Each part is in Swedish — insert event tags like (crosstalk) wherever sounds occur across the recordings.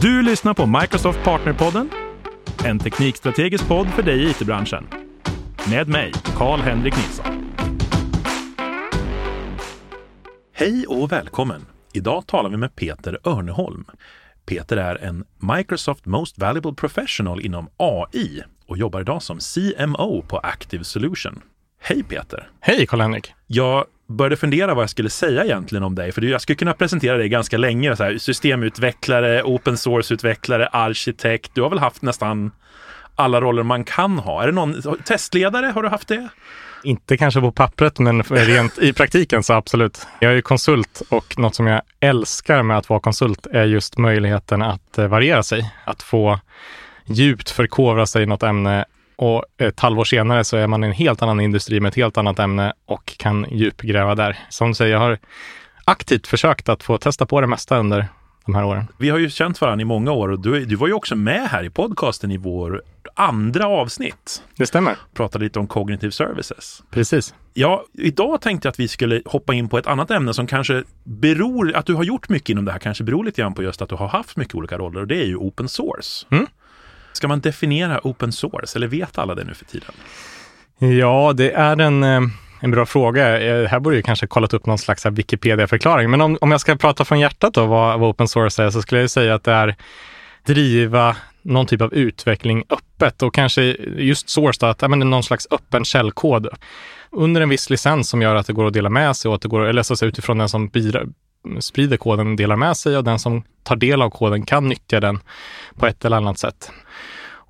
Du lyssnar på Microsoft Partnerpodden, en teknikstrategisk podd för dig i it-branschen. Med mig, Karl-Henrik Nilsson. Hej och välkommen! Idag talar vi med Peter Örneholm. Peter är en Microsoft Most Valuable Professional inom AI och jobbar idag som CMO på Active Solution. Hej Peter! Hej Karl-Henrik! Jag började fundera vad jag skulle säga egentligen om dig, för jag skulle kunna presentera dig ganska länge. Så här, systemutvecklare, open source-utvecklare, arkitekt. Du har väl haft nästan alla roller man kan ha. Är det någon testledare? Har du haft det? Inte kanske på pappret, men rent i praktiken så absolut. Jag är ju konsult och något som jag älskar med att vara konsult är just möjligheten att eh, variera sig. Att få djupt förkovra sig i något ämne och ett halvår senare så är man i en helt annan industri med ett helt annat ämne och kan djupgräva där. Som du säger, jag har aktivt försökt att få testa på det mesta under de här åren. Vi har ju känt varandra i många år och du, du var ju också med här i podcasten i vår andra avsnitt. Det stämmer. Pratade lite om cognitive services. Precis. Ja, idag tänkte jag att vi skulle hoppa in på ett annat ämne som kanske beror, att du har gjort mycket inom det här kanske beror lite grann på just att du har haft mycket olika roller och det är ju open source. Mm. Ska man definiera open source eller vet alla det nu för tiden? Ja, det är en, eh, en bra fråga. Eh, här borde jag kanske kollat upp någon slags Wikipedia-förklaring. Men om, om jag ska prata från hjärtat då, vad, vad open source är, så skulle jag säga att det är driva någon typ av utveckling öppet och kanske just source då, att ja, men någon slags öppen källkod under en viss licens som gör att det går att dela med sig och att det går, eller läsa sig utifrån den som bidrar, sprider koden och delar med sig och den som tar del av koden kan nyttja den på ett eller annat sätt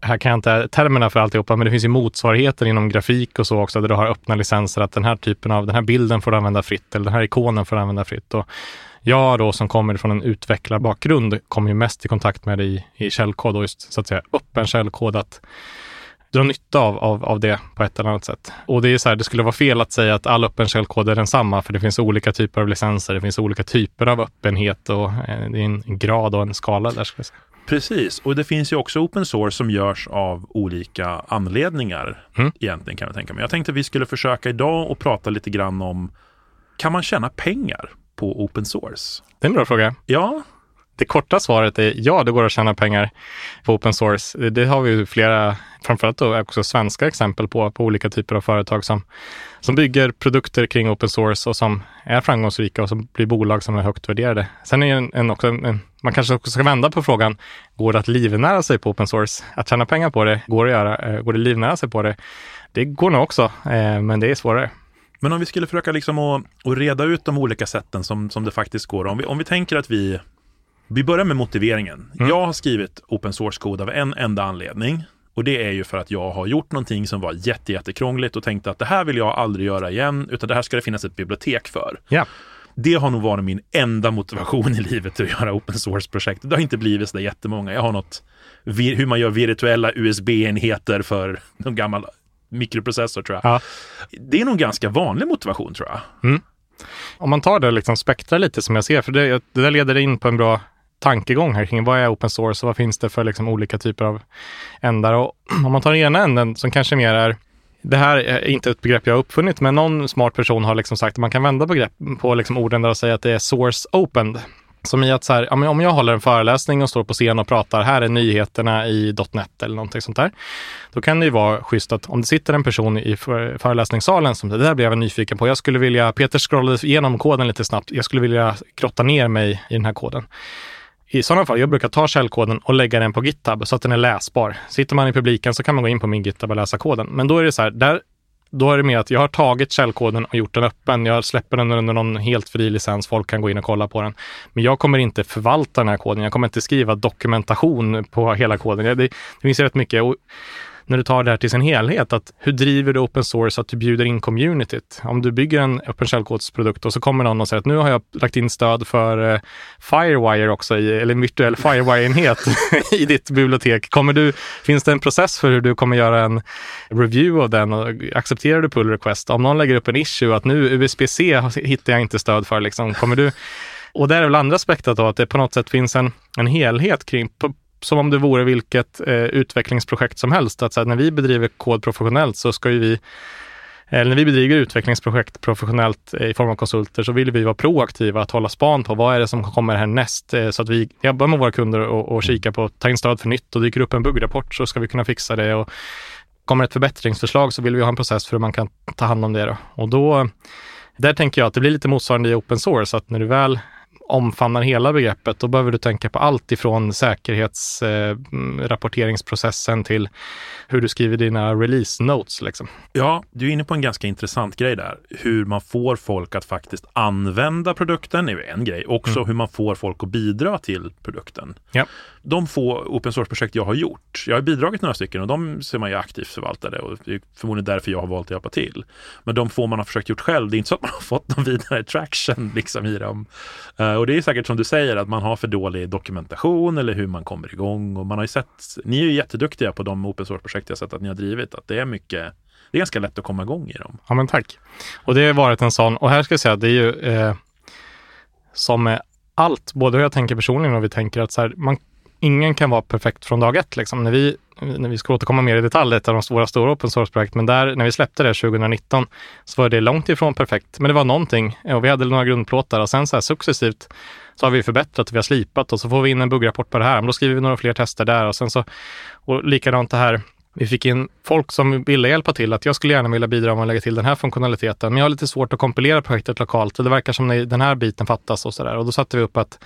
här kan jag inte termerna för alltihopa, men det finns ju motsvarigheter inom grafik och så också, där du har öppna licenser, att den här typen av, den här bilden får du använda fritt, eller den här ikonen får du använda fritt. Och jag då som kommer från en utvecklarbakgrund kommer ju mest i kontakt med det i, i källkod och just så att säga öppen källkod, att dra nytta av, av, av det på ett eller annat sätt. Och det är så här, det skulle vara fel att säga att all öppen källkod är densamma, för det finns olika typer av licenser, det finns olika typer av öppenhet och eh, det är en grad och en skala där. Ska jag säga. Precis, och det finns ju också open source som görs av olika anledningar mm. egentligen kan jag tänka mig. Jag tänkte att vi skulle försöka idag och prata lite grann om kan man tjäna pengar på open source? Det är en bra fråga. Ja. Det korta svaret är ja, det går att tjäna pengar på open source. Det har vi ju flera, framförallt då också svenska exempel på, på olika typer av företag som, som bygger produkter kring open source och som är framgångsrika och som blir bolag som är högt värderade. Sen är en, en också en, man kanske också ska vända på frågan. Går det att livnära sig på open source? Att tjäna pengar på det, går det att göra? Eh, går det att livnära sig på det? Det går nog också, eh, men det är svårare. Men om vi skulle försöka liksom att, att reda ut de olika sätten som, som det faktiskt går. Om vi, om vi tänker att vi, vi börjar med motiveringen. Mm. Jag har skrivit open source-kod av en enda anledning. Och det är ju för att jag har gjort någonting som var jätte, jättekrångligt och tänkte att det här vill jag aldrig göra igen, utan det här ska det finnas ett bibliotek för. Ja. Det har nog varit min enda motivation i livet att göra open source-projekt. Det har inte blivit så jättemånga. Jag har något, hur man gör virtuella USB-enheter för någon gammal mikroprocessor tror jag. Ja. Det är nog ganska vanlig motivation tror jag. Mm. Om man tar det liksom spektra lite som jag ser, för det, det där leder in på en bra tankegång här kring vad är open source och vad finns det för liksom olika typer av ändar. Och (clears throat) om man tar den ena änden som kanske mer är det här är inte ett begrepp jag har uppfunnit, men någon smart person har liksom sagt att man kan vända på, begrepp, på liksom orden där och säga att det är source opened. Som i att så här, om jag håller en föreläsning och står på scen och pratar, här är nyheterna i .NET eller någonting sånt där. Då kan det ju vara schysst att om det sitter en person i föreläsningssalen som det där blev jag nyfiken på. Jag skulle vilja, Peter scrollade igenom koden lite snabbt. Jag skulle vilja grotta ner mig i den här koden. I sådana fall, jag brukar ta källkoden och lägga den på GitHub så att den är läsbar. Sitter man i publiken så kan man gå in på min GitHub och läsa koden. Men då är det så här, där, då är det mer att jag har tagit källkoden och gjort den öppen. Jag släpper den under någon helt fri licens. Folk kan gå in och kolla på den. Men jag kommer inte förvalta den här koden. Jag kommer inte skriva dokumentation på hela koden. Det, det finns rätt mycket. Och när du tar det här till sin helhet, att hur driver du open source att du bjuder in communityt? Om du bygger en öppen källkodsprodukt och så kommer någon och säger att nu har jag lagt in stöd för eh, Firewire också, i, eller en virtuell Firewire-enhet (laughs) i ditt bibliotek. Kommer du, finns det en process för hur du kommer göra en review av den och accepterar du pull request? Om någon lägger upp en issue att nu USB-C hittar jag inte stöd för, liksom, kommer du och där är väl andra aspekter då, att det på något sätt finns en, en helhet kring som om det vore vilket eh, utvecklingsprojekt som helst. Att så här, när vi bedriver kod professionellt så ska ju vi eller när vi bedriver utvecklingsprojekt professionellt eh, i form av konsulter så vill vi vara proaktiva, att hålla span på vad är det som kommer härnäst eh, så att vi jobbar med våra kunder och, och kika på, ta in stöd för nytt och dyker upp en buggrapport så ska vi kunna fixa det och kommer ett förbättringsförslag så vill vi ha en process för hur man kan ta hand om det. Då. Och då, där tänker jag att det blir lite motsvarande i open source, att när du väl omfamnar hela begreppet, då behöver du tänka på allt ifrån säkerhetsrapporteringsprocessen eh, till hur du skriver dina release notes. Liksom. Ja, du är inne på en ganska intressant grej där. Hur man får folk att faktiskt använda produkten är en grej. Också mm. hur man får folk att bidra till produkten. Ja. De få open source-projekt jag har gjort, jag har bidragit några stycken och de ser man ju aktivt förvaltade och det är förmodligen därför jag har valt att hjälpa till. Men de få man har försökt gjort själv, det är inte så att man har fått någon vidare traction (laughs) liksom i dem. Uh, och det är säkert som du säger att man har för dålig dokumentation eller hur man kommer igång och man har ju sett, ni är ju jätteduktiga på de open source-projekt jag sett att ni har drivit, att det är mycket det är ganska lätt att komma igång i dem. Ja, men tack. Och det har varit en sån, och här ska jag säga att det är ju eh, som med allt, både hur jag tänker personligen och vi tänker att så här, man, ingen kan vara perfekt från dag ett. Liksom. När, vi, när vi ska återkomma mer i detalj, ett av de stora, stora open source-projekt, men där, när vi släppte det 2019, så var det långt ifrån perfekt. Men det var någonting och vi hade några grundplåtar och sen så här successivt så har vi förbättrat vi har slipat och så får vi in en buggrapport på det här. Men då skriver vi några fler tester där och sen så, och likadant det här vi fick in folk som ville hjälpa till, att jag skulle gärna vilja bidra med att lägga till den här funktionaliteten, men jag har lite svårt att kompilera projektet lokalt och det verkar som att den här biten fattas och så där. Och då satte vi upp att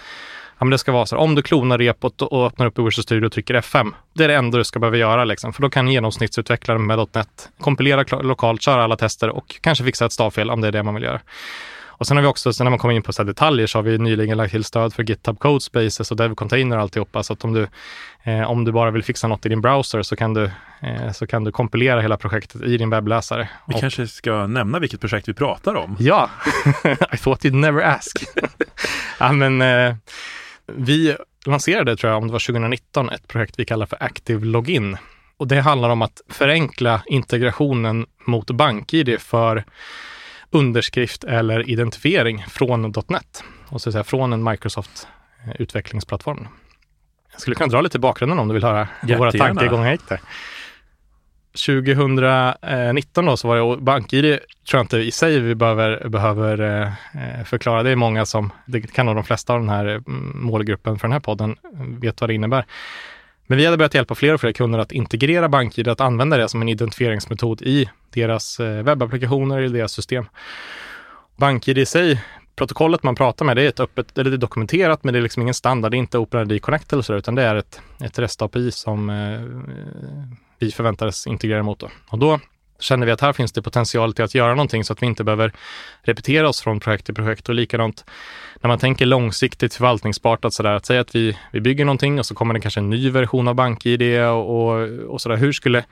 ja, men det ska vara så här, om du klonar repot och öppnar upp i Visual Studio och trycker F5, det är det enda du ska behöva göra, liksom. för då kan genomsnittsutvecklaren med .NET kompilera lokalt, köra alla tester och kanske fixa ett stavfel om det är det man vill göra. Och sen har vi också, sen när man kommer in på så detaljer, så har vi nyligen lagt till stöd för GitHub Code Spaces och Dev Container och alltihopa. Så att om du, eh, om du bara vill fixa något i din browser så kan du, eh, så kan du kompilera hela projektet i din webbläsare. Vi och, kanske ska nämna vilket projekt vi pratar om. Ja, (laughs) I thought you'd never ask. (laughs) ja, men, eh, vi lanserade, tror jag, om det var 2019, ett projekt vi kallar för Active Login. Och det handlar om att förenkla integrationen mot BankID för underskrift eller identifiering från .NET och så att säga från en Microsoft eh. Jag skulle kunna dra lite bakgrunden om du vill höra hur våra tankegångar gick där. 2019 eh, då så var det BankID tror jag inte i sig vi behöver, behöver eh, förklara. Det är många som, det kan nog de flesta av den här mm, målgruppen för den här podden mm, vet vad det innebär. Men vi hade börjat hjälpa fler och fler kunder att integrera BankID, att använda det som en identifieringsmetod i deras eh, webbapplikationer, i deras system. BankID i sig, protokollet man pratar med, det är ett öppet, eller det är dokumenterat, men det är liksom ingen standard, det är inte OpenID Connect eller så, utan det är ett, ett REST-API som eh, vi förväntades integrera mot. Då. Och då känner vi att här finns det potential till att göra någonting så att vi inte behöver repetera oss från projekt till projekt och likadant när man tänker långsiktigt förvaltningsbart att sådär, att säga att vi, vi bygger någonting och så kommer det kanske en ny version av BankID och, och, och sådär. Hur skulle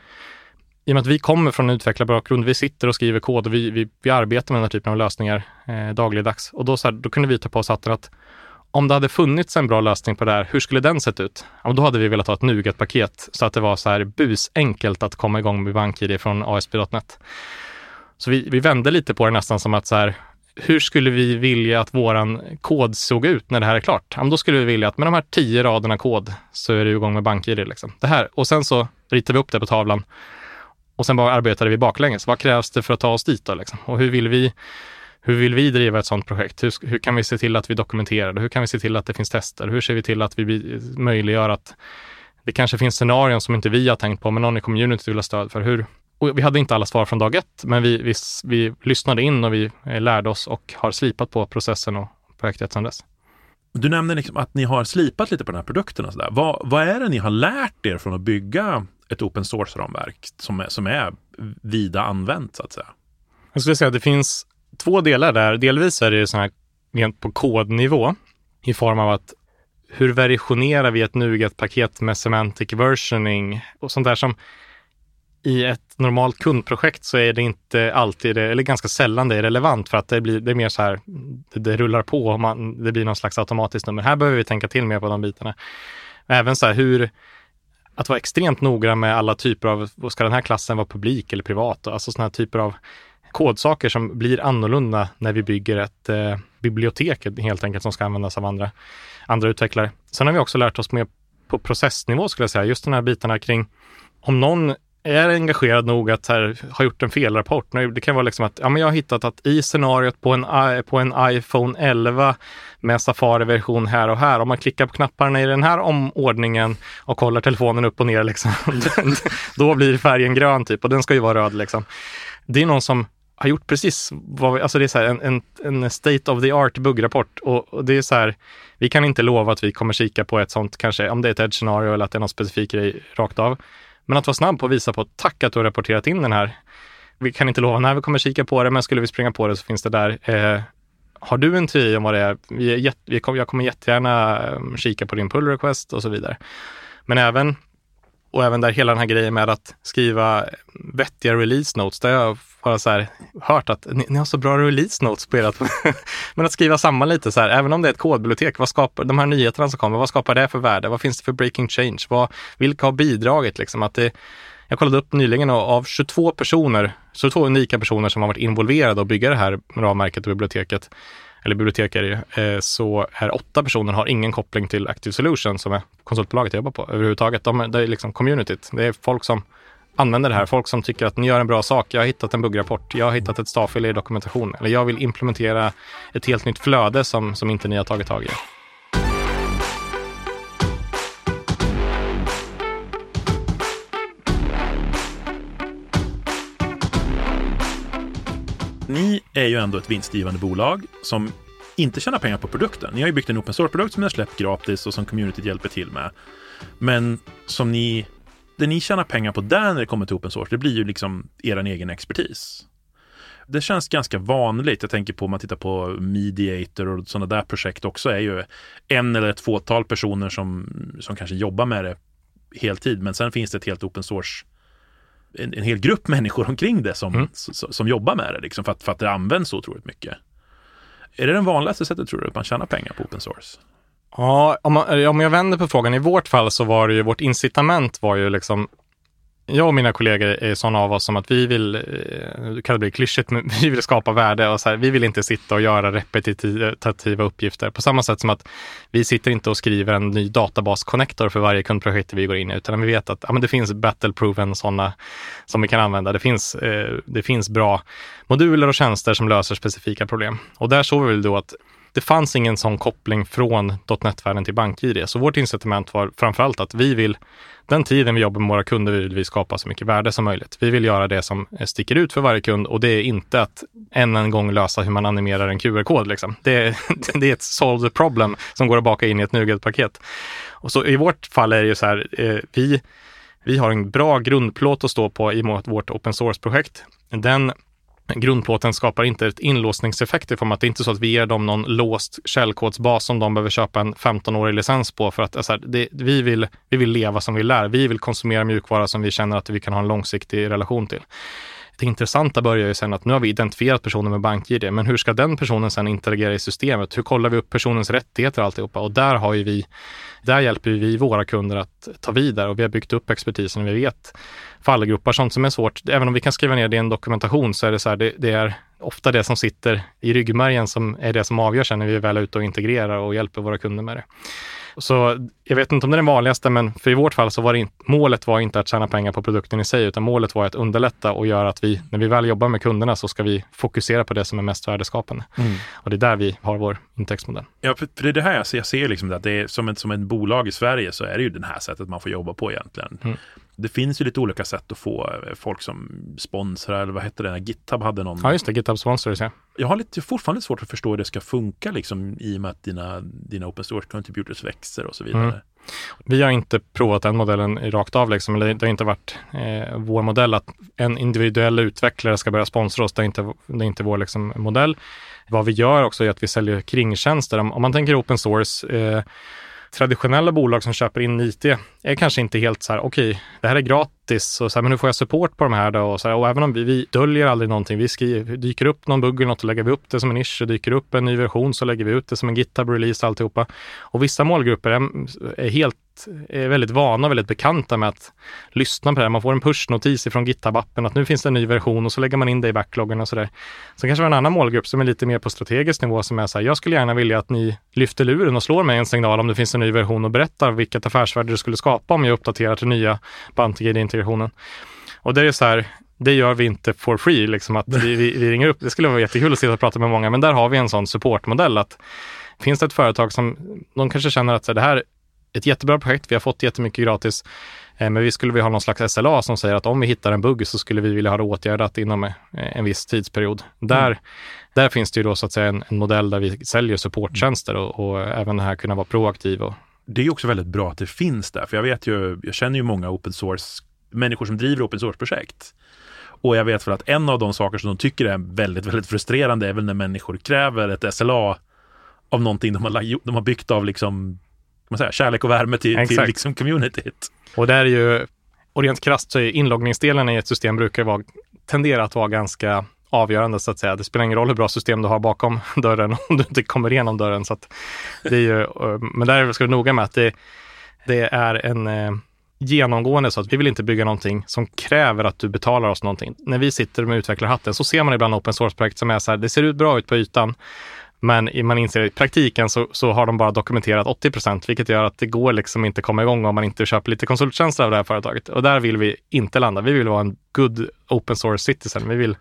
i och med att vi kommer från en utvecklarbakgrund, vi sitter och skriver kod och vi, vi, vi arbetar med den här typen av lösningar eh, dagligdags. Och då, så här, då kunde vi ta på oss hatten att om det hade funnits en bra lösning på det här, hur skulle den sett ut? Ja, då hade vi velat ha ett Nuget-paket så att det var så här busenkelt att komma igång med BankID från ASP.NET. Så vi, vi vände lite på det nästan som att så här, hur skulle vi vilja att våran kod såg ut när det här är klart? Ja, då skulle vi vilja att med de här tio raderna kod så är du igång med BankID. Liksom. Det här. Och sen så ritar vi upp det på tavlan och sen bara arbetade vi baklänges. Vad krävs det för att ta oss dit då? Liksom? Och hur vill vi hur vill vi driva ett sådant projekt? Hur, hur, kan vi se till att vi dokumenterar det? Hur kan vi se till att det finns tester? Hur ser vi till att vi möjliggör att det kanske finns scenarion som inte vi har tänkt på, men någon i communityt vill ha stöd för. Hur, och vi hade inte alla svar från dag ett, men vi, vi, vi lyssnade in och vi eh, lärde oss och har slipat på processen och projektet sedan dess. Du nämnde liksom att ni har slipat lite på den här produkten. Och så där. Vad, vad är det ni har lärt er från att bygga ett open source-ramverk som är, som är vida använt så att säga? Jag skulle säga att det finns två delar där. Delvis är det så här rent på kodnivå i form av att hur versionerar vi ett NuGet-paket med semantic versioning och sånt där som i ett normalt kundprojekt så är det inte alltid, eller ganska sällan det är relevant för att det blir, det är mer så här, det, det rullar på och man, det blir någon slags automatiskt nummer. Här behöver vi tänka till mer på de bitarna. Även så här hur, att vara extremt noggrann med alla typer av, ska den här klassen vara publik eller privat? Alltså sådana här typer av kodsaker som blir annorlunda när vi bygger ett eh, bibliotek helt enkelt som ska användas av andra, andra utvecklare. Sen har vi också lärt oss mer på processnivå skulle jag säga, just de här bitarna kring om någon är engagerad nog att här, ha gjort en felrapport. Det kan vara liksom att ja, men jag har hittat att i scenariot på en, på en iPhone 11 med Safari-version här och här, om man klickar på knapparna i den här omordningen och kollar telefonen upp och ner, liksom, (laughs) då blir färgen grön typ och den ska ju vara röd. Liksom. Det är någon som har gjort precis vad, vi, alltså det är så här, en, en, en state of the art buggrapport och, och det är så här, vi kan inte lova att vi kommer kika på ett sånt, kanske om det är ett edge scenario eller att det är någon specifik grej rakt av. Men att vara snabb på att visa på tack att du har rapporterat in den här. Vi kan inte lova när vi kommer kika på det, men skulle vi springa på det så finns det där. Eh, har du en teori om vad det är? Vi är jätt, vi kom, jag kommer jättegärna ehm, kika på din pull request och så vidare. Men även och även där hela den här grejen med att skriva vettiga release notes, där jag har så här hört att ni, ni, har så bra release notes på ert. (laughs) Men att skriva samman lite så här, även om det är ett kodbibliotek, vad skapar de här nyheterna som kommer, vad skapar det för värde? Vad finns det för breaking change? Vad, vilka har bidragit liksom? Att det, jag kollade upp nyligen och av 22 personer, 22 unika personer som har varit involverade och bygga det här ramverket och biblioteket, eller bibliotekare, eh, så är åtta personer har ingen koppling till Active Solution som är konsultbolaget jag jobbar på överhuvudtaget. De, det är liksom communityt. Det är folk som använder det här, folk som tycker att ni gör en bra sak. Jag har hittat en buggrapport, jag har hittat ett stavfel i dokumentation eller jag vill implementera ett helt nytt flöde som, som inte ni har tagit tag i. Ni är ju ändå ett vinstgivande bolag som inte tjänar pengar på produkten. Ni har ju byggt en open source-produkt som ni har släppt gratis och som communityt hjälper till med. Men som ni, det ni tjänar pengar på där när det kommer till open source, det blir ju liksom er egen expertis. Det känns ganska vanligt. Jag tänker på om man tittar på Mediator och sådana där projekt också är ju en eller ett fåtal personer som, som kanske jobbar med det heltid. Men sen finns det ett helt open source en, en hel grupp människor omkring det som, mm. som, som, jobbar med det, liksom, för, att, för att det används så otroligt mycket. Är det den vanligaste sättet tror du, att man tjänar pengar på open source? Ja, om, man, om jag vänder på frågan, i vårt fall så var det ju, vårt incitament var ju liksom jag och mina kollegor är sådana av oss som att vi vill, eh, det kan bli klyschigt, men (laughs) vi vill skapa värde och så här, vi vill inte sitta och göra repetitiva uppgifter på samma sätt som att vi sitter inte och skriver en ny databas-connector för varje kundprojekt vi går in i, utan vi vet att ja, men det finns battle-proven sådana som vi kan använda. Det finns, eh, det finns bra moduler och tjänster som löser specifika problem. Och där såg vi väl då att det fanns ingen sån koppling från .NET-världen till BankID. Så vårt incitament var framförallt att vi vill, den tiden vi jobbar med våra kunder vill vi skapa så mycket värde som möjligt. Vi vill göra det som eh, sticker ut för varje kund och det är inte att än en gång lösa hur man animerar en QR-kod. Liksom. Det, (laughs) det är ett solve the problem som går att baka in i ett NuGet-paket. Och så i vårt fall är det ju så här, eh, vi, vi har en bra grundplåt att stå på i vårt open source-projekt. Den grundplåten skapar inte ett inlåsningseffekt i form att det är inte så att vi ger dem någon låst källkodsbas som de behöver köpa en 15-årig licens på för att alltså, det, vi, vill, vi vill leva som vi lär. Vi vill konsumera mjukvara som vi känner att vi kan ha en långsiktig relation till. Det intressanta börjar ju sen att nu har vi identifierat personen med BankID, men hur ska den personen sen interagera i systemet? Hur kollar vi upp personens rättigheter och alltihopa? Och där har ju vi, där hjälper vi våra kunder att ta vidare och vi har byggt upp expertisen vi vet fallgropar, sånt som är svårt. Även om vi kan skriva ner det i en dokumentation så är det så här, det, det är ofta det som sitter i ryggmärgen som är det som avgör sen när vi är väl ute och integrerar och hjälper våra kunder med det. Så jag vet inte om det är den vanligaste, men för i vårt fall så var det inte, målet var inte att tjäna pengar på produkten i sig, utan målet var att underlätta och göra att vi, när vi väl jobbar med kunderna, så ska vi fokusera på det som är mest värdeskapande. Mm. Och det är där vi har vår intäktsmodell. Ja, för, för det är det här jag ser, jag ser liksom att det är som ett, som ett bolag i Sverige så är det ju det här sättet man får jobba på egentligen. Mm det finns ju lite olika sätt att få eh, folk som sponsrar, eller vad heter det, GitHub hade någon. Ja, just det, GitHub Sponsors, ja. Jag har lite, fortfarande svårt att förstå hur det ska funka, liksom, i och med att dina, dina open source contributors växer och så vidare. Mm. Vi har inte provat den modellen rakt av, liksom. det har inte varit eh, vår modell att en individuell utvecklare ska börja sponsra oss. Det är inte, det är inte vår liksom, modell. Vad vi gör också är att vi säljer kringtjänster. Om, om man tänker open source, eh, traditionella bolag som köper in IT är kanske inte helt så här, okej, okay, det här är gratis och så här, men hur får jag support på de här då? Och, så här, och även om vi, vi döljer aldrig någonting, vi skriver, dyker upp någon bugg eller något och lägger vi upp det som en nisch, dyker upp en ny version så lägger vi ut det som en GitHub-release alltihopa. Och vissa målgrupper är, är helt är eh, väldigt vana och väldigt bekanta med att lyssna på det här. Man får en pushnotis från GitHub-appen att nu finns det en ny version och så lägger man in det i backloggen och sådär. Sen kanske var en annan målgrupp som är lite mer på strategisk nivå som är så här, jag skulle gärna vilja att ni lyfter luren och slår mig en signal om det finns en ny version och berättar vilket affärsvärde det skulle skapa om jag uppdaterar till nya Bantegid-integrationen. Och det är så här, det gör vi inte for free, liksom att vi, vi, vi ringer upp. Det skulle vara jättekul att sitta och prata med många, men där har vi en sån supportmodell att finns det ett företag som, de kanske känner att så här, det här ett jättebra projekt, vi har fått jättemycket gratis, eh, men vi skulle vilja ha någon slags SLA som säger att om vi hittar en bugg så skulle vi vilja ha det åtgärdat inom eh, en viss tidsperiod. Där, mm. där finns det ju då så att säga en, en modell där vi säljer supporttjänster och, och även det här kunna vara proaktiv. Och... Det är också väldigt bra att det finns där, för jag vet ju, jag känner ju många open source, människor som driver open source-projekt. Och jag vet för att en av de saker som de tycker är väldigt, väldigt frustrerande är väl när människor kräver ett SLA av någonting de har, de har byggt av liksom, man säga, kärlek och värme till, till liksom communityt. Och där är ju, och rent krasst så är inloggningsdelen i ett system brukar vara, tendera att vara ganska avgörande så att säga. Det spelar ingen roll hur bra system du har bakom (laughs) dörren om du inte kommer igenom dörren. Så det är ju, men där ska vi noga med att det, det är en eh, genomgående så att vi vill inte bygga någonting som kräver att du betalar oss någonting. När vi sitter med utvecklarhatten så ser man ibland open source-projekt som är så här, det ser ut bra ut på ytan, men man inser i praktiken så, så har de bara dokumenterat 80 procent, vilket gör att det går liksom inte komma igång om man inte köper lite konsulttjänster av det här företaget. Och där vill vi inte landa. Vi vill vara en good open source citizen. Vi vill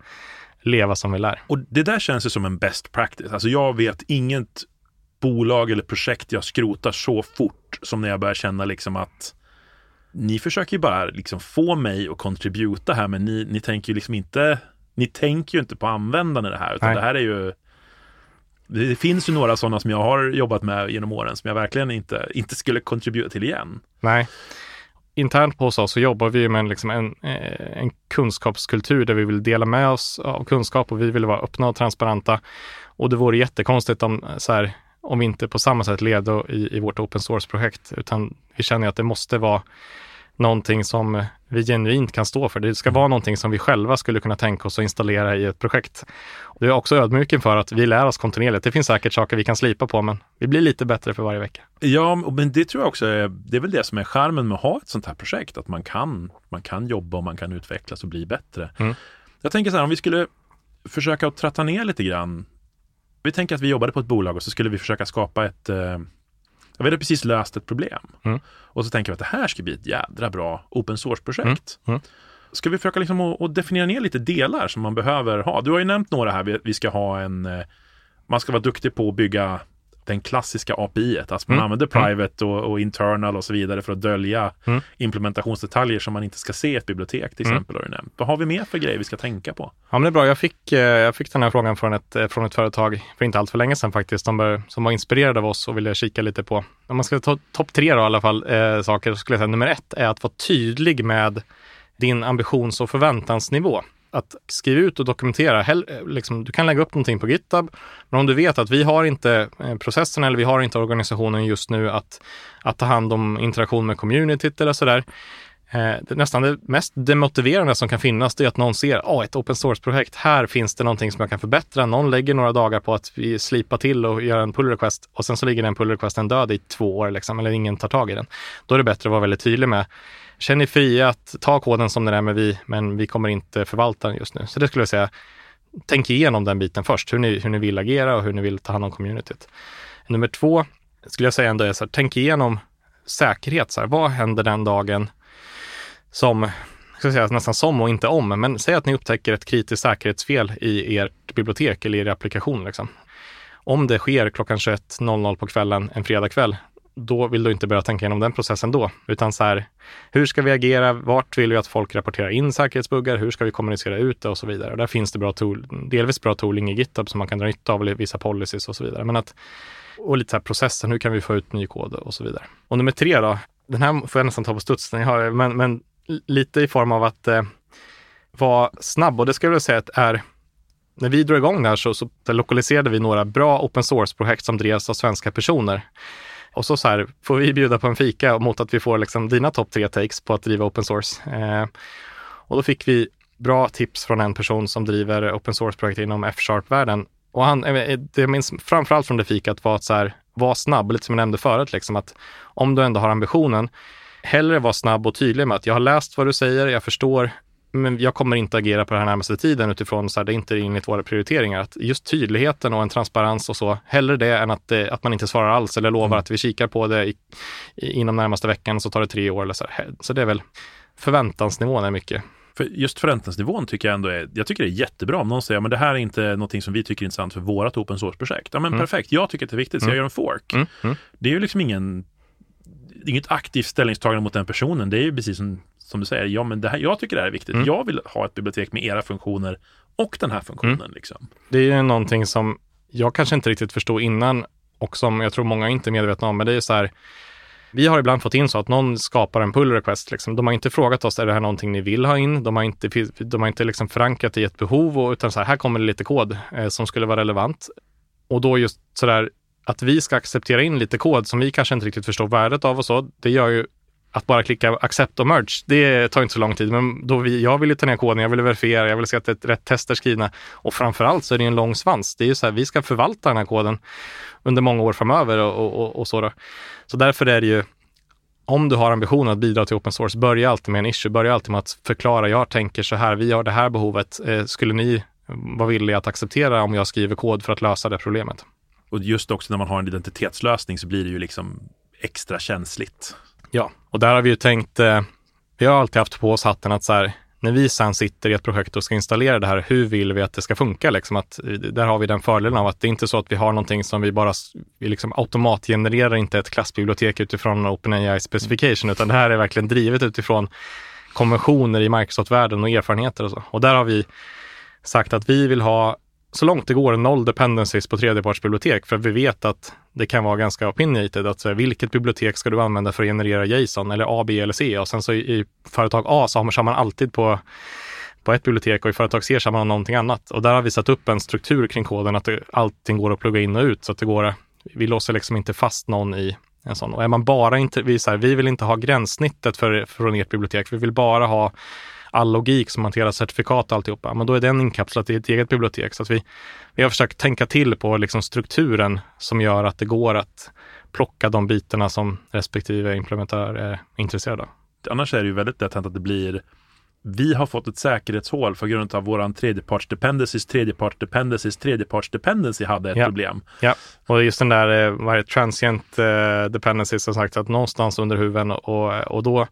leva som vi lär. Och det där känns ju som en best practice. Alltså jag vet inget bolag eller projekt jag skrotar så fort som när jag börjar känna liksom att ni försöker ju bara liksom få mig att contributa här, men ni, ni tänker ju liksom inte, ni tänker ju inte på användarna i det här, utan Nej. det här är ju det finns ju några sådana som jag har jobbat med genom åren som jag verkligen inte, inte skulle contributa till igen. Nej. Internt hos oss så jobbar vi med liksom en, eh, en kunskapskultur där vi vill dela med oss av kunskap och vi vill vara öppna och transparenta. Och det vore jättekonstigt om, eh, så här, om vi inte på samma sätt levde i, i vårt open source-projekt, utan vi känner att det måste vara någonting som vi genuint kan stå för. Det ska vara någonting som vi själva skulle kunna tänka oss att installera i ett projekt. Det är också ödmjuk inför att vi lär oss kontinuerligt. Det finns säkert saker vi kan slipa på, men vi blir lite bättre för varje vecka. Ja, men det tror jag också är, det är väl det som är charmen med att ha ett sånt här projekt, att man kan, man kan jobba och man kan utvecklas och bli bättre. Mm. Jag tänker så här, om vi skulle försöka att tratta ner lite grann. Vi tänker att vi jobbade på ett bolag och så skulle vi försöka skapa ett eh, vi hade precis löst ett problem. Mm. Och så tänker vi att det här ska bli ett jädra bra open source-projekt. Mm. Mm. Ska vi försöka liksom att, definiera ner lite delar som man behöver ha? Du har ju nämnt några här. Vi ska ha en... Eh, man ska vara duktig på att bygga den klassiska API. Alltså man mm. använder mm. private och, och, internal och så vidare för att dölja mm. implementationsdetaljer som man inte ska se i ett bibliotek till mm. exempel. Har du nämnt. Vad har vi mer för grejer vi ska tänka på? Ja, men det är bra. Jag fick, eh, jag fick den här frågan från ett, eh, från ett företag för inte allt för länge sedan faktiskt, som, bör, som var inspirerade av oss och ville kika lite på. Om man ska ta topp tre då i alla fall eh, saker så skulle jag säga nummer ett är att vara tydlig med din ambitions och förväntansnivå att skriva ut och dokumentera. Eh, liksom, du kan lägga upp någonting på GitHub, men om du vet att vi har inte eh, processen eller vi har inte organisationen just nu att, att ta hand om interaktion med communityt eller sådär. Eh, det, nästan det mest demotiverande som kan finnas det är att någon ser, oh, ett open source-projekt, här finns det någonting som jag kan förbättra. Någon lägger några dagar på att vi slipa till och göra en pull request och sen så ligger den pull requesten död i två år, liksom, eller ingen tar tag i den. Då är det bättre att vara väldigt tydlig med känn er fria att ta koden som den är med vi, men vi kommer inte förvalta den just nu. Så det skulle jag säga, tänk igenom den biten först, hur ni, hur ni vill agera och hur ni vill ta hand om communityt. Nummer två skulle jag säga ändå är så här, tänk igenom säkerhet. Så här, vad händer den dagen som, ska säga nästan som och inte om, men säg att ni upptäcker ett kritiskt säkerhetsfel i ert bibliotek eller i er applikation. Liksom. Om det sker klockan 21.00 på kvällen en fredagkväll, då vill du inte börja tänka igenom den processen då, utan så här, hur ska vi agera? Vart vill vi att folk rapporterar in säkerhetsbuggar? Hur ska vi kommunicera ut det och så vidare? Och där finns det bra tool, delvis bra tooling i GitHub som man kan dra nytta av, vissa policies och så vidare. Men att, och lite så här processen, hur kan vi få ut ny kod och så vidare. Och nummer tre då, den här får jag nästan ta på studs, men, men lite i form av att eh, vara snabb och det ska jag vilja säga att är när vi drog igång det här så, så lokaliserade vi några bra open source-projekt som drevs av svenska personer. Och så, så här, får vi bjuda på en fika mot att vi får liksom dina topp tre takes på att driva open source. Eh, och då fick vi bra tips från en person som driver open source-projekt inom F-sharp-världen. Och han, eh, eh, det jag minns framförallt från det fikat var att så här, var snabb, lite som jag nämnde förut, liksom att om du ändå har ambitionen, hellre vara snabb och tydlig med att jag har läst vad du säger, jag förstår, men jag kommer inte agera på den här närmaste tiden utifrån så här, det är inte enligt våra prioriteringar. Att just tydligheten och en transparens och så, hellre det än att, det, att man inte svarar alls eller lovar mm. att vi kikar på det i, i, inom närmaste veckan så tar det tre år eller så. Här. Så det är väl förväntansnivån är mycket, För just förräntningsnivån tycker jag ändå är, jag tycker det är jättebra om någon säger, men det här är inte någonting som vi tycker är intressant för vårat open source-projekt. Ja men mm. perfekt, jag tycker att det är viktigt, så jag gör en fork. Mm. Mm. Det är ju liksom ingen, inget aktivt ställningstagande mot den personen. Det är ju precis som, som du säger, ja men det här, jag tycker det här är viktigt. Jag vill ha ett bibliotek med era funktioner och den här funktionen. Liksom. Det är ju någonting som jag kanske inte riktigt förstod innan och som jag tror många inte är medvetna om, men det är så här, vi har ibland fått in så att någon skapar en pull request. Liksom. De har inte frågat oss, är det här någonting ni vill ha in? De har inte, de har inte liksom förankrat i ett behov, och, utan så här, här kommer det lite kod eh, som skulle vara relevant. Och då just så där, att vi ska acceptera in lite kod som vi kanske inte riktigt förstår värdet av och så, det gör ju att bara klicka accept och merge, det tar inte så lång tid. Men då vi, jag ville ta ner koden, jag ville verifiera, jag ville se att det är rätt tester skrivna. Och framförallt så är det en lång svans. Det är ju så här, vi ska förvalta den här koden under många år framöver och, och, och så. Då. Så därför är det ju, om du har ambitionen att bidra till open source, börja alltid med en issue. Börja alltid med att förklara, jag tänker så här, vi har det här behovet. Eh, skulle ni vara villiga att acceptera om jag skriver kod för att lösa det problemet? Och just också när man har en identitetslösning så blir det ju liksom extra känsligt. Ja, och där har vi ju tänkt, eh, vi har alltid haft på oss hatten att så här, när vi sen sitter i ett projekt och ska installera det här, hur vill vi att det ska funka? Liksom att, eh, där har vi den fördelen av att det är inte så att vi har någonting som vi bara, vi liksom automatgenererar inte ett klassbibliotek utifrån OpenAI specification, utan det här är verkligen drivet utifrån konventioner i Microsoft-världen och erfarenheter och så. Och där har vi sagt att vi vill ha så långt det går noll dependencies på tredjepartsbibliotek för vi vet att det kan vara ganska opinionated. Att så vilket bibliotek ska du använda för att generera JSON eller A, B eller C? Och sen så i, i företag A så har man alltid på på ett bibliotek och i företag C så har man någonting annat. Och där har vi satt upp en struktur kring koden att det, allting går att plugga in och ut så att det går. Vi låser liksom inte fast någon i en sån. Och är man bara inte, vi, så här, vi vill inte ha gränssnittet för, från ert bibliotek. Vi vill bara ha all logik som hanterar certifikat och alltihopa, men då är den inkapslad i ett eget bibliotek. Så att vi, vi har försökt tänka till på liksom strukturen som gör att det går att plocka de bitarna som respektive implementör är intresserad av. Annars är det ju väldigt lätt hänt att det blir vi har fått ett säkerhetshål för grund av våran tredjeparts dependencies, tredjeparts dependencies, tredjeparts dependency hade ett ja. problem. Ja, och just den där eh, vad är det, transient eh, dependencies som sagt att någonstans under huven och, och då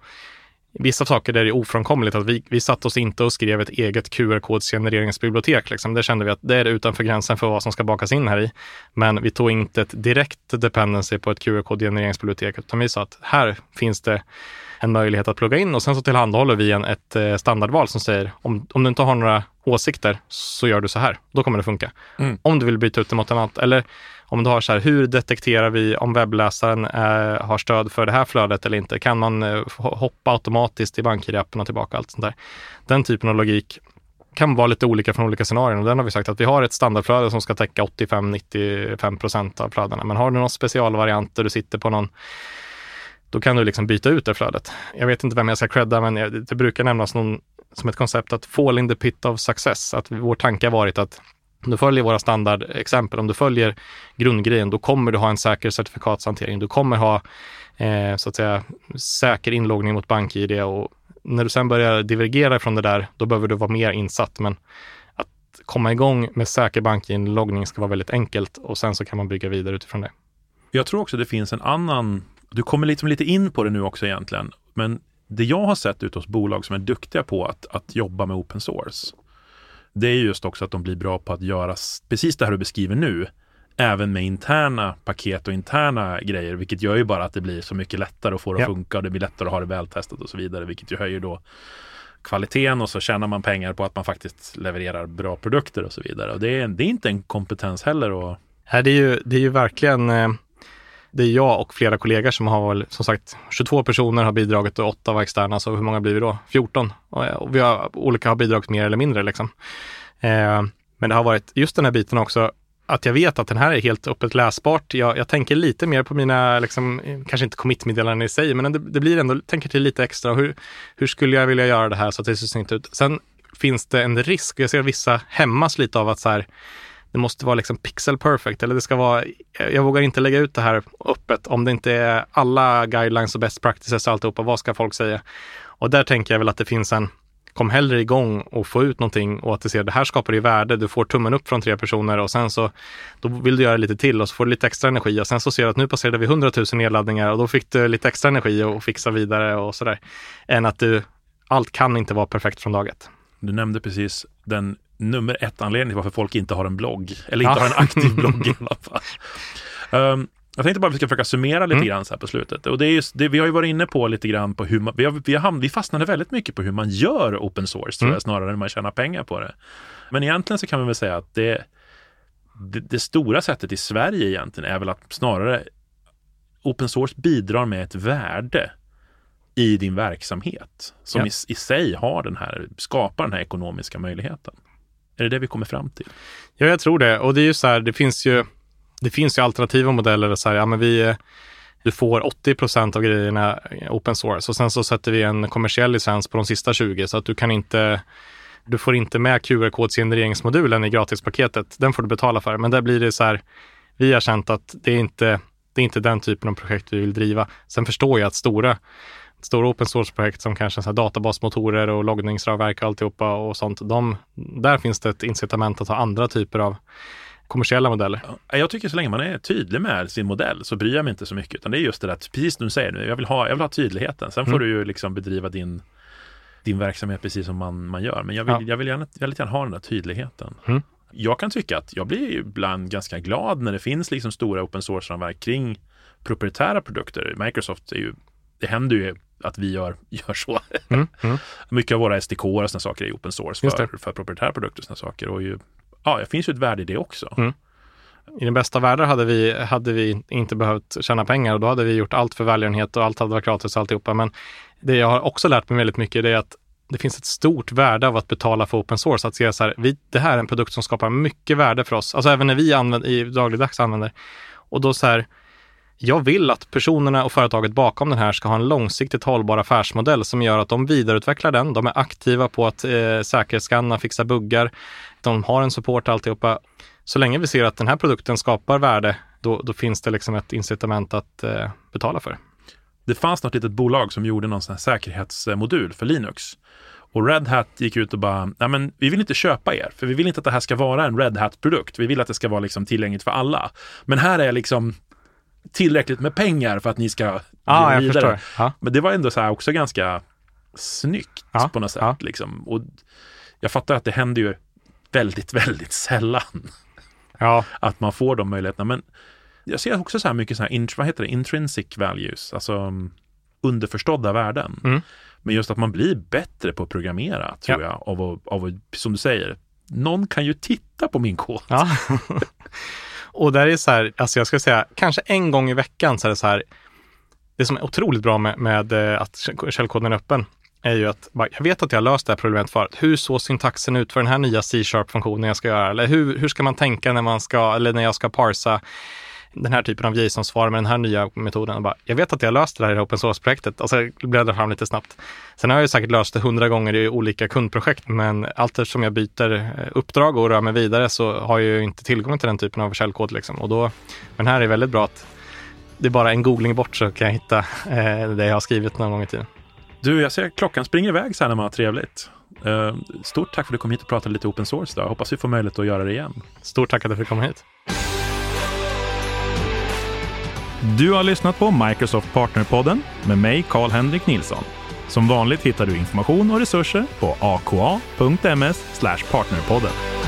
vissa saker där det är ofrånkomligt. Att vi, vi satt oss inte och skrev ett eget QR-kodsgenereringsbibliotek. Liksom. Det kände vi att det är utanför gränsen för vad som ska bakas in här i. Men vi tog inte ett direkt dependency på ett QR-kodgenereringsbibliotek, utan vi sa att här finns det en möjlighet att plugga in och sen så tillhandahåller vi en, ett eh, standardval som säger om, om du inte har några åsikter så gör du så här. Då kommer det funka. Mm. Om du vill byta ut det mot annat eller om du har så här, hur detekterar vi om webbläsaren eh, har stöd för det här flödet eller inte? Kan man eh, hoppa automatiskt i BankID-appen och tillbaka allt sånt där? Den typen av logik kan vara lite olika från olika scenarion och den har vi sagt att vi har ett standardflöde som ska täcka 85-95 procent av flödena. Men har du någon specialvariant där du sitter på någon då kan du liksom byta ut det flödet. Jag vet inte vem jag ska credda, men det brukar nämnas någon, som ett koncept att fall in the pit of success. Att vår tanke har varit att om du följer våra standardexempel, om du följer grundgrejen, då kommer du ha en säker certifikatshantering. Du kommer ha eh, så att säga säker inloggning mot BankID och när du sen börjar divergera från det där, då behöver du vara mer insatt. Men att komma igång med säker BankID-inloggning ska vara väldigt enkelt och sen så kan man bygga vidare utifrån det. Jag tror också det finns en annan, du kommer liksom lite in på det nu också egentligen, men det jag har sett ute hos bolag som är duktiga på att, att jobba med open source, det är just också att de blir bra på att göra precis det här du beskriver nu, även med interna paket och interna grejer, vilket gör ju bara att det blir så mycket lättare att få det att ja. funka och det blir lättare att ha det vältestat och så vidare, vilket ju höjer då kvaliteten och så tjänar man pengar på att man faktiskt levererar bra produkter och så vidare. Och det är, det är inte en kompetens heller. Och... det, är ju, det är ju verkligen eh, det är jag och flera kollegor som har, som sagt, 22 personer har bidragit och 8 var externa, så hur många blir vi då? 14. Eh, och vi har, olika har bidragit mer eller mindre liksom. Eh, men det har varit just den här biten också, att jag vet att den här är helt öppet läsbart. Jag, jag tänker lite mer på mina, liksom, kanske inte commit-meddelanden i sig, men det, det, blir ändå, tänker till lite extra. Hur, hur skulle jag vilja göra det här så att det ser snyggt ut? Sen finns det en risk, jag ser vissa hämmas lite av att så här, det måste vara liksom pixel perfect eller det ska vara, jag vågar inte lägga ut det här öppet om det inte är alla guidelines och best practices och alltihopa. Vad ska folk säga? Och där tänker jag väl att det finns en, kom hellre igång och få ut någonting och att du ser det här skapar ju värde. Du får tummen upp från tre personer och sen så då vill du göra lite till och så får du lite extra energi och sen så ser du att nu passerade vi 100 000 nedladdningar och då fick du lite extra energi och fixa vidare och sådär. Än att du allt kan inte vara perfekt från dag ett. Du nämnde precis den nummer ett anledningen till varför folk inte har en blogg, eller inte ja. har en aktiv (laughs) blogg i alla fall. Um, jag tänkte bara att vi ska försöka summera lite mm. grann så här på slutet. Och det är just, det, vi har ju varit inne på lite grann på hur man, vi, har, vi, har, vi fastnade väldigt mycket på hur man gör open source, tror mm. jag, snarare än hur man tjänar pengar på det. Men egentligen så kan man väl säga att det, det, det stora sättet i Sverige egentligen är väl att snarare open source bidrar med ett värde i din verksamhet som ja. i, i sig har den här, skapar den här ekonomiska möjligheten. Är det det vi kommer fram till? Ja, jag tror det. Och det är ju så här, det finns ju, det finns ju alternativa modeller. Så här, ja, men vi, du får 80 procent av grejerna open source och sen så sätter vi en kommersiell licens på de sista 20 så att du kan inte du får inte med QR-kodsgenereringsmodulen i gratispaketet. Den får du betala för. Men där blir det så här, vi har känt att det är inte, det är inte den typen av projekt vi vill driva. Sen förstår jag att stora stora open source-projekt som kanske så här databasmotorer och loggningsramverk och alltihopa och sånt. De, där finns det ett incitament att ha andra typer av kommersiella modeller. Jag tycker så länge man är tydlig med sin modell så bryr jag mig inte så mycket. Utan det är just det där, precis som du säger nu, jag vill ha, jag vill ha tydligheten. Sen får mm. du ju liksom bedriva din, din verksamhet precis som man, man gör. Men jag vill, ja. jag vill gärna, väldigt gärna ha den där tydligheten. Mm. Jag kan tycka att jag blir ibland ganska glad när det finns liksom stora open source-ramverk kring proprietära produkter. Microsoft är ju, det händer ju att vi gör, (laughs) gör så. Mm, mm. Mycket av våra SDK och sådana saker är open source för, för proprietära produkter och sådana saker. Och ju, ja, det finns ju ett värde i det också. Mm. I den bästa världen hade vi, hade vi inte behövt tjäna pengar och då hade vi gjort allt för välgörenhet och allt hade varit gratis och alltihopa. Men det jag har också lärt mig väldigt mycket är att det finns ett stort värde av att betala för open source. Att se så här, vi, det här är en produkt som skapar mycket värde för oss. Alltså även när vi använder, i dagligdags använder. Och då så här, jag vill att personerna och företaget bakom den här ska ha en långsiktigt hållbar affärsmodell som gör att de vidareutvecklar den. De är aktiva på att eh, säkerhetsskanna, fixa buggar. De har en support alltihopa. Så länge vi ser att den här produkten skapar värde, då, då finns det liksom ett incitament att eh, betala för. Det fanns något litet bolag som gjorde någon sån här säkerhetsmodul för Linux. Och Red Hat gick ut och bara, nej men vi vill inte köpa er, för vi vill inte att det här ska vara en Red Hat-produkt. Vi vill att det ska vara liksom tillgängligt för alla. Men här är liksom tillräckligt med pengar för att ni ska ah, jag vidare. Ja. Men det var ändå så här också ganska snyggt ja, på något sätt. Ja. Liksom. Och jag fattar att det händer ju väldigt, (laughs) väldigt sällan. Ja. Att man får de möjligheterna. Men jag ser också så här mycket så här, vad heter det, intrinsic values, alltså um, underförstådda värden. Mm. Men just att man blir bättre på att programmera, tror jag, av, av, av, som du säger, någon kan ju titta på min kod. Ja. (laughs) (laughs) Och där är så här, alltså jag ska säga, kanske en gång i veckan så är det så här, det som är otroligt bra med, med eh, att källkoden är öppen är ju att jag vet att jag har löst det här problemet förut. Hur såg syntaxen ut för den här nya C-sharp-funktionen jag ska göra? Eller hur, hur ska man tänka när man ska, eller när jag ska parsa den här typen av JSON-svar med den här nya metoden. Och bara, jag vet att jag löst det här i open source-projektet. Alltså jag bläddrar fram lite snabbt. Sen har jag säkert löst det hundra gånger i olika kundprojekt, men allt eftersom jag byter eh, uppdrag och rör mig vidare så har jag ju inte tillgång till den typen av källkod. Liksom. Och då, men här är väldigt bra att det är bara en googling bort så kan jag hitta eh, det jag har skrivit någon gång i tiden. Du, jag ser att klockan springer iväg så här när man har trevligt. Uh, stort tack för att du kom hit och pratade lite open source. Då. Hoppas vi får möjlighet att göra det igen. Stort tack att du fick komma hit. Du har lyssnat på Microsoft Partnerpodden med mig, Karl-Henrik Nilsson. Som vanligt hittar du information och resurser på aka.ms partnerpodden.